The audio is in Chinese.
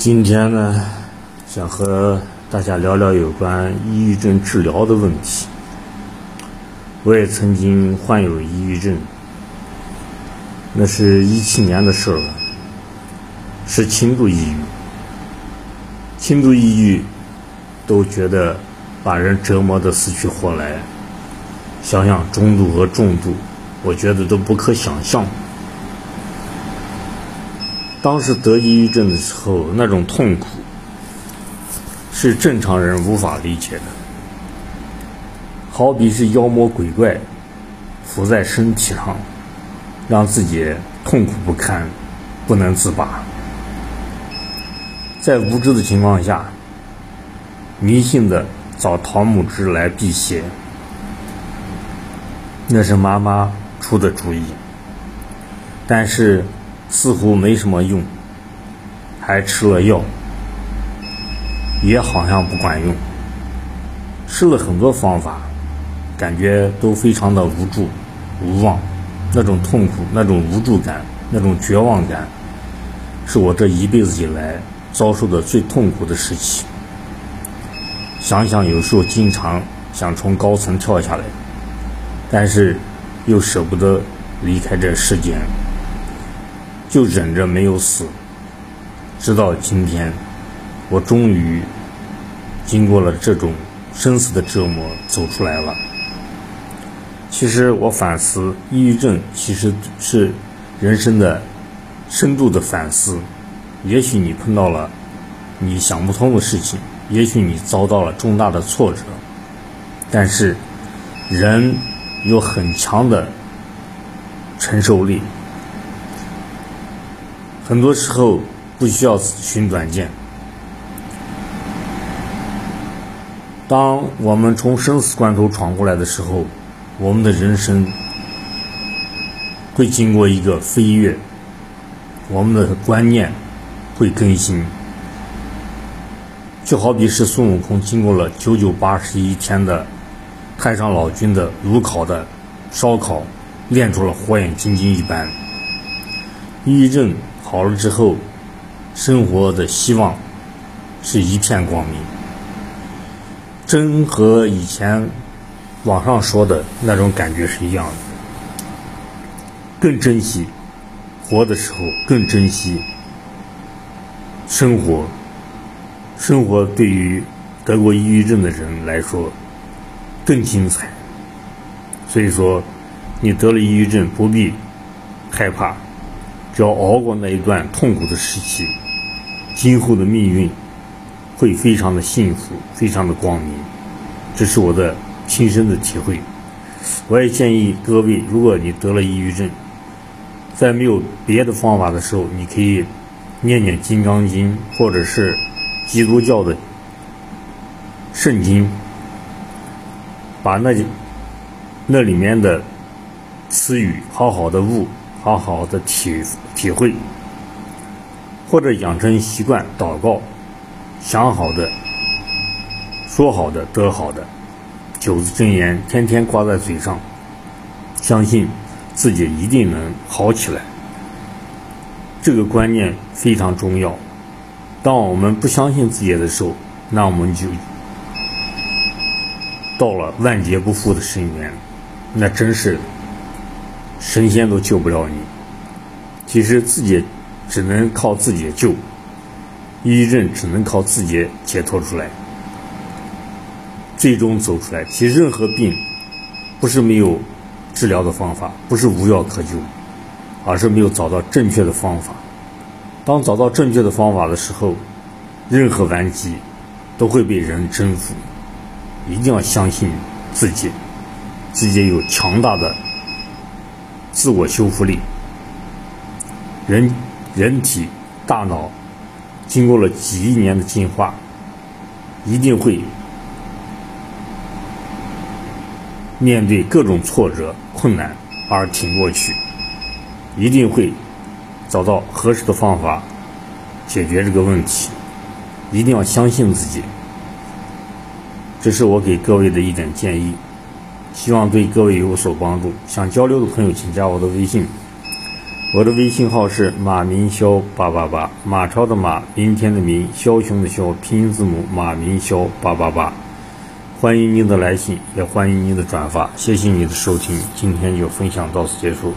今天呢，想和大家聊聊有关抑郁症治疗的问题。我也曾经患有抑郁症，那是一七年的事儿了，是轻度抑郁。轻度抑郁都觉得把人折磨的死去活来，想想中度和重度，我觉得都不可想象。当时得抑郁症的时候，那种痛苦是正常人无法理解的，好比是妖魔鬼怪附在身体上，让自己痛苦不堪，不能自拔。在无知的情况下，迷信的找桃木枝来辟邪，那是妈妈出的主意，但是。似乎没什么用，还吃了药，也好像不管用。试了很多方法，感觉都非常的无助、无望。那种痛苦、那种无助感、那种绝望感，是我这一辈子以来遭受的最痛苦的时期。想想有时候经常想从高层跳下来，但是又舍不得离开这世间。就忍着没有死，直到今天，我终于经过了这种生死的折磨走出来了。其实我反思，抑郁症其实是人生的深度的反思。也许你碰到了你想不通的事情，也许你遭到了重大的挫折，但是人有很强的承受力。很多时候不需要寻短见。当我们从生死关头闯过来的时候，我们的人生会经过一个飞跃，我们的观念会更新。就好比是孙悟空经过了九九八十一天的太上老君的炉烤的烧烤，练出了火眼金睛一般。抑郁症。好了之后，生活的希望是一片光明。真和以前网上说的那种感觉是一样的，更珍惜活的时候，更珍惜生活。生活对于得过抑郁症的人来说更精彩。所以说，你得了抑郁症不必害怕。要熬过那一段痛苦的时期，今后的命运会非常的幸福，非常的光明。这是我的亲身的体会。我也建议各位，如果你得了抑郁症，在没有别的方法的时候，你可以念念《金刚经》，或者是基督教的圣经，把那那里面的词语好好的悟。好好的体体会，或者养成习惯祷告，想好的、说好的、得好的九字真言，天天挂在嘴上，相信自己一定能好起来。这个观念非常重要。当我们不相信自己的时候，那我们就到了万劫不复的深渊，那真是。神仙都救不了你，其实自己只能靠自己救，抑郁症只能靠自己解脱出来，最终走出来。其实任何病不是没有治疗的方法，不是无药可救，而是没有找到正确的方法。当找到正确的方法的时候，任何顽疾都会被人征服。一定要相信自己，自己有强大的。自我修复力，人人体大脑经过了几亿年的进化，一定会面对各种挫折困难而挺过去，一定会找到合适的方法解决这个问题。一定要相信自己，这是我给各位的一点建议。希望对各位有所帮助。想交流的朋友，请加我的微信：我的微信号是马明霄八八八，马超的马，明天的明，枭雄的枭，拼音字母马明霄八八八。欢迎您的来信，也欢迎您的转发。谢谢你的收听，今天就分享到此结束。